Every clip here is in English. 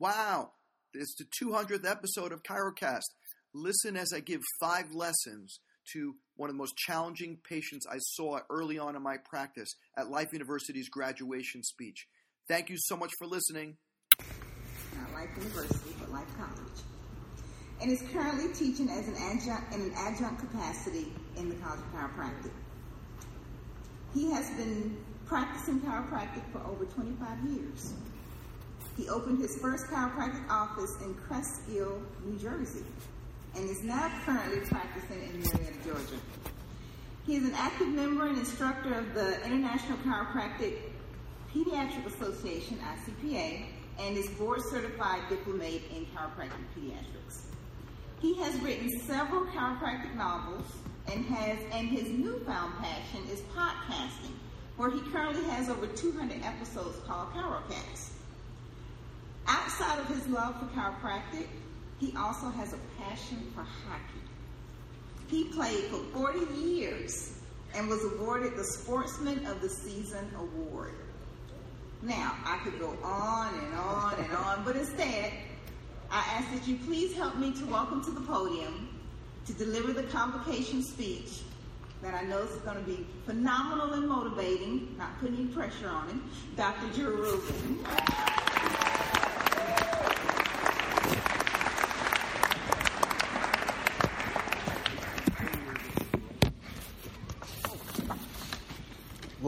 Wow, it's the 200th episode of Chirocast. Listen as I give five lessons to one of the most challenging patients I saw early on in my practice at Life University's graduation speech. Thank you so much for listening. Not Life University, but Life College. And is currently teaching as an adjunct in an adjunct capacity in the College of Chiropractic. He has been practicing chiropractic for over 25 years. He opened his first chiropractic office in Cresskill, New Jersey, and is now currently practicing in Marietta, Georgia. He is an active member and instructor of the International Chiropractic Pediatric Association, ICPA, and is board certified diplomate in chiropractic pediatrics. He has written several chiropractic novels and has and his newfound passion is podcasting, where he currently has over 200 episodes called Chirocast. Outside of his love for chiropractic, he also has a passion for hockey. He played for 40 years and was awarded the Sportsman of the Season award. Now, I could go on and on and on, but instead, I ask that you please help me to welcome to the podium to deliver the convocation speech that I know is going to be phenomenal and motivating, not putting any pressure on him, Dr. Drew Rubin.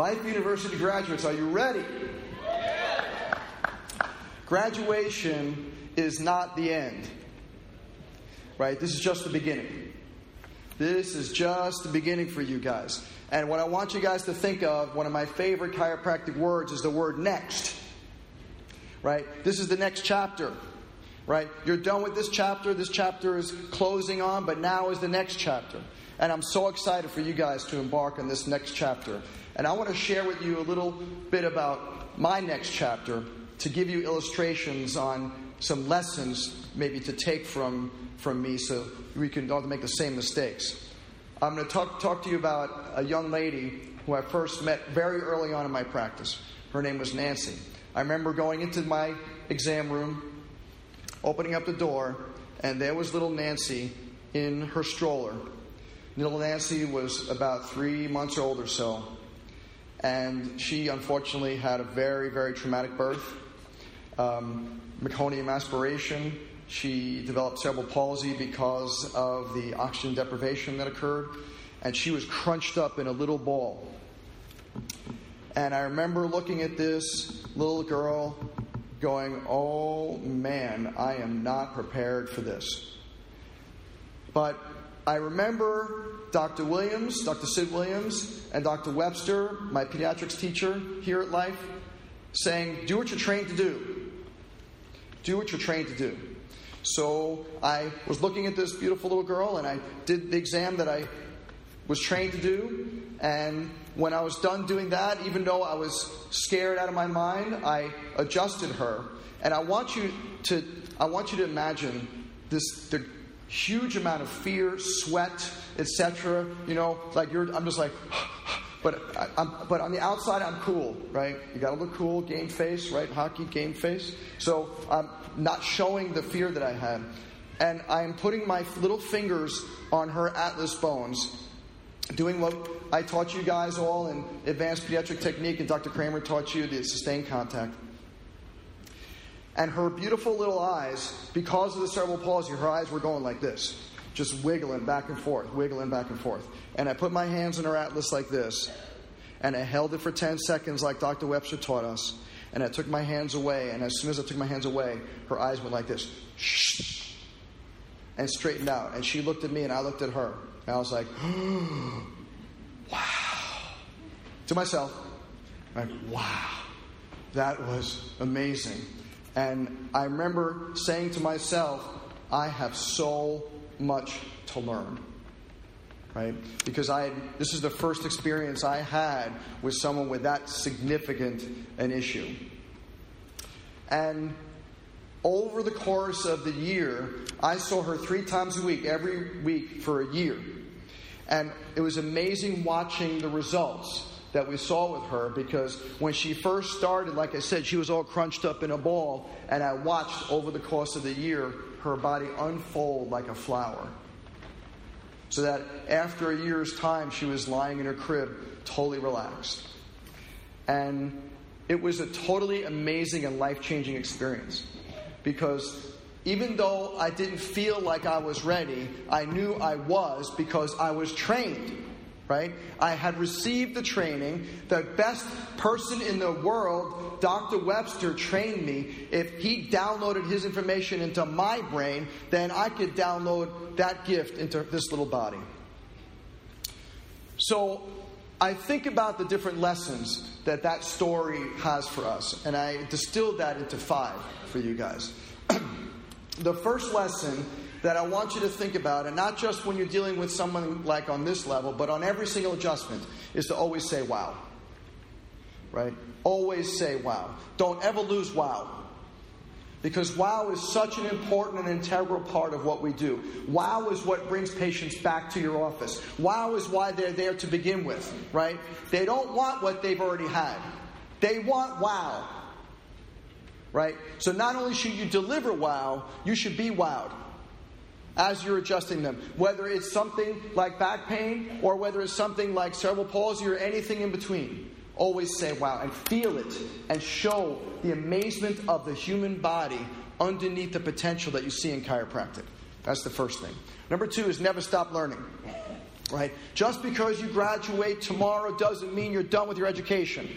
Life University graduates, are you ready? Graduation is not the end. Right? This is just the beginning. This is just the beginning for you guys. And what I want you guys to think of, one of my favorite chiropractic words is the word next. Right? This is the next chapter. Right? You're done with this chapter. This chapter is closing on, but now is the next chapter. And I'm so excited for you guys to embark on this next chapter. And I want to share with you a little bit about my next chapter to give you illustrations on some lessons maybe to take from, from me so we can don't make the same mistakes. I'm going to talk, talk to you about a young lady who I first met very early on in my practice. Her name was Nancy. I remember going into my exam room, opening up the door, and there was little Nancy in her stroller. Little Nancy was about three months old or so and she unfortunately had a very, very traumatic birth. Um, meconium aspiration. She developed cerebral palsy because of the oxygen deprivation that occurred, and she was crunched up in a little ball. And I remember looking at this little girl going, Oh man, I am not prepared for this. But I remember Dr. Williams, Dr. Sid Williams, and Dr. Webster, my pediatrics teacher here at Life, saying, Do what you're trained to do. Do what you're trained to do. So I was looking at this beautiful little girl and I did the exam that I was trained to do. And when I was done doing that, even though I was scared out of my mind, I adjusted her. And I want you to I want you to imagine this the huge amount of fear, sweat, etc. You know, like you're, I'm just like, but I, am but on the outside I'm cool, right? You got to look cool, game face, right? Hockey game face. So I'm not showing the fear that I had, and I am putting my little fingers on her atlas bones. Doing what I taught you guys all in advanced pediatric technique, and Dr. Kramer taught you the sustained contact. And her beautiful little eyes, because of the cerebral palsy, her eyes were going like this, just wiggling back and forth, wiggling back and forth. And I put my hands in her atlas like this, and I held it for 10 seconds, like Dr. Webster taught us. And I took my hands away, and as soon as I took my hands away, her eyes went like this, and straightened out. And she looked at me, and I looked at her. And I was like, wow. To myself, like, wow, that was amazing. And I remember saying to myself, I have so much to learn. Right? Because I had, this is the first experience I had with someone with that significant an issue. And over the course of the year, I saw her three times a week, every week for a year. And it was amazing watching the results that we saw with her because when she first started, like I said, she was all crunched up in a ball, and I watched over the course of the year her body unfold like a flower. So that after a year's time, she was lying in her crib, totally relaxed. And it was a totally amazing and life changing experience because even though I didn't feel like I was ready, I knew I was because I was trained right? I had received the training. The best person in the world, Dr. Webster, trained me. If he downloaded his information into my brain, then I could download that gift into this little body. So I think about the different lessons that that story has for us, and I distilled that into five for you guys. the first lesson that I want you to think about, and not just when you're dealing with someone like on this level, but on every single adjustment, is to always say wow. Right? Always say wow. Don't ever lose wow. Because wow is such an important and integral part of what we do. Wow is what brings patients back to your office. Wow is why they're there to begin with, right? They don't want what they've already had. They want wow. Right? So not only should you deliver wow, you should be wowed as you're adjusting them. Whether it's something like back pain or whether it's something like cerebral palsy or anything in between. Always say wow and feel it and show the amazement of the human body underneath the potential that you see in chiropractic. That's the first thing. Number two is never stop learning. Right? Just because you graduate tomorrow doesn't mean you're done with your education.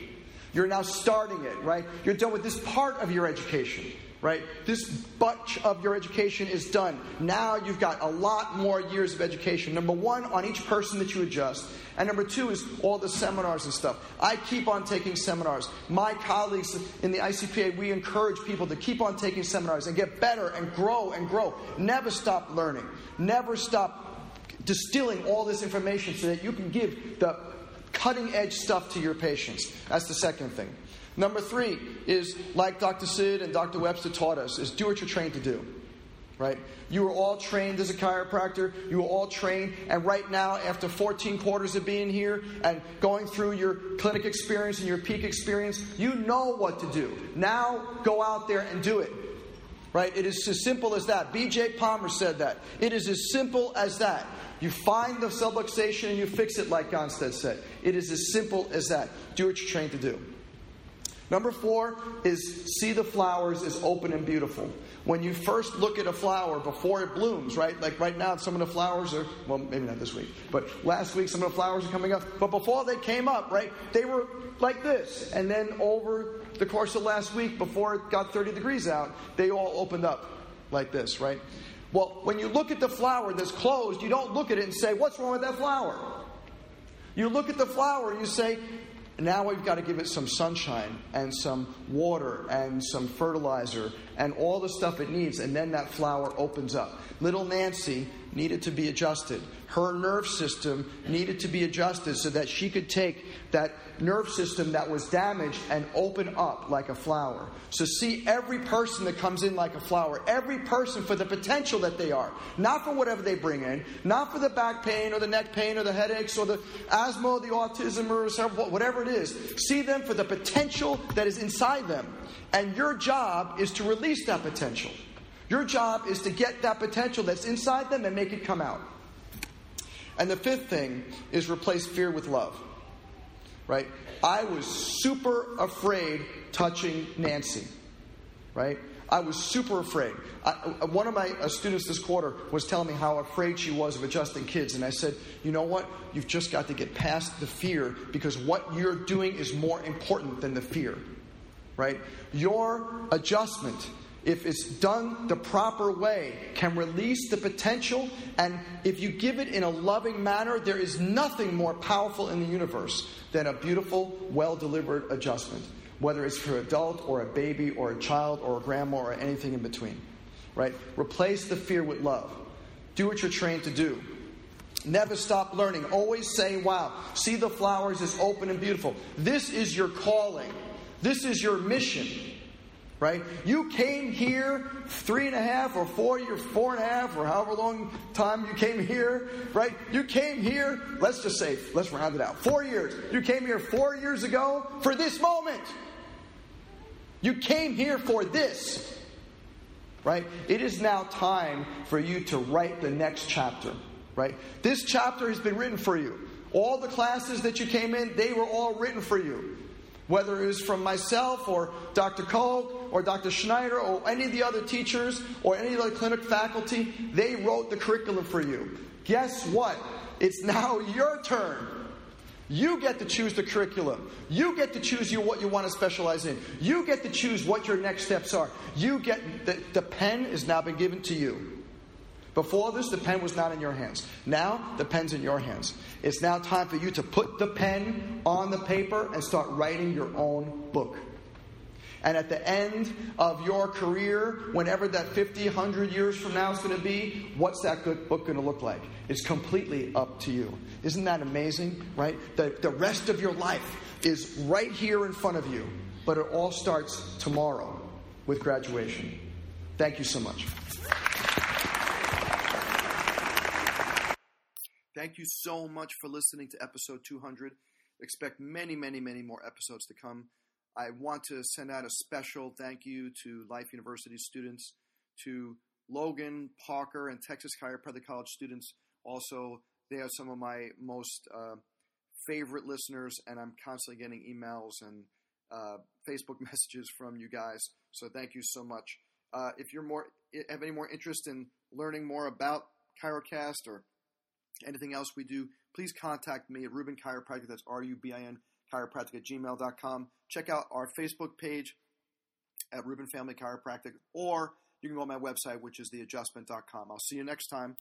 You're now starting it, right? You're done with this part of your education right? This bunch of your education is done. Now you've got a lot more years of education. Number one, on each person that you adjust. And number two is all the seminars and stuff. I keep on taking seminars. My colleagues in the ICPA, we encourage people to keep on taking seminars and get better and grow and grow. Never stop learning. Never stop distilling all this information so that you can give the cutting edge stuff to your patients. That's the second thing. Number three is like Dr. Sid and Dr. Webster taught us, is do what you're trained to do. Right? You were all trained as a chiropractor. You were all trained. And right now, after 14 quarters of being here and going through your clinic experience and your peak experience, you know what to do. Now, go out there and do it. Right? It is as simple as that. B.J. Palmer said that. It is as simple as that. You find the subluxation and you fix it, like Gonstead said. It is as simple as that. Do what you're trained to do. Number four is see the flowers as open and beautiful. When you first look at a flower before it blooms, right? Like right now, some of the flowers are, well, maybe not this week, but last week some of the flowers are coming up. But before they came up, right, they were like this. And then over the course of last week, before it got 30 degrees out, they all opened up like this, right? Well, when you look at the flower that's closed, you don't look at it and say, What's wrong with that flower? You look at the flower and you say, now we've got to give it some sunshine and some water and some fertilizer and all the stuff it needs, and then that flower opens up. Little Nancy needed to be adjusted. Her nerve system needed to be adjusted so that she could take that nerve system that was damaged and open up like a flower. So, see every person that comes in like a flower, every person for the potential that they are, not for whatever they bring in, not for the back pain or the neck pain or the headaches or the asthma or the autism or whatever it is. See them for the potential that is inside them. And your job is to release that potential. Your job is to get that potential that's inside them and make it come out. And the fifth thing is replace fear with love right? I was super afraid touching Nancy, right? I was super afraid. I, one of my uh, students this quarter was telling me how afraid she was of adjusting kids. And I said, you know what? You've just got to get past the fear because what you're doing is more important than the fear, right? Your adjustment if it's done the proper way, can release the potential. And if you give it in a loving manner, there is nothing more powerful in the universe than a beautiful, well delivered adjustment, whether it's for an adult or a baby or a child or a grandma or anything in between. Right? Replace the fear with love. Do what you're trained to do. Never stop learning. Always say, wow. See the flowers as open and beautiful. This is your calling. This is your mission. Right? You came here three and a half or four years, four and a half, or however long time you came here, right? You came here, let's just say, let's round it out, four years. You came here four years ago for this moment. You came here for this, right? It is now time for you to write the next chapter, right? This chapter has been written for you. All the classes that you came in, they were all written for you. Whether it was from myself or Dr. Koch or Dr. Schneider or any of the other teachers or any of the clinic faculty, they wrote the curriculum for you. Guess what? It's now your turn. You get to choose the curriculum. You get to choose you, what you want to specialize in. You get to choose what your next steps are. You get the, the pen has now been given to you. Before this, the pen was not in your hands. Now, the pen's in your hands. It's now time for you to put the pen on the paper and start writing your own book. And at the end of your career, whenever that 50, 100 years from now is going to be, what's that good book going to look like? It's completely up to you. Isn't that amazing, right? The, the rest of your life is right here in front of you, but it all starts tomorrow with graduation. Thank you so much. Thank you so much for listening to episode 200. Expect many, many, many more episodes to come. I want to send out a special thank you to Life University students, to Logan, Parker, and Texas Chiropractic College students. Also, they are some of my most uh, favorite listeners, and I'm constantly getting emails and uh, Facebook messages from you guys. So thank you so much. Uh, if you're more have any more interest in learning more about Chirocast or anything else we do, please contact me at Rubin Chiropractic. That's R U B I N chiropractic at gmail.com. Check out our Facebook page at Rubin Family Chiropractic, or you can go on my website, which is theadjustment.com. I'll see you next time.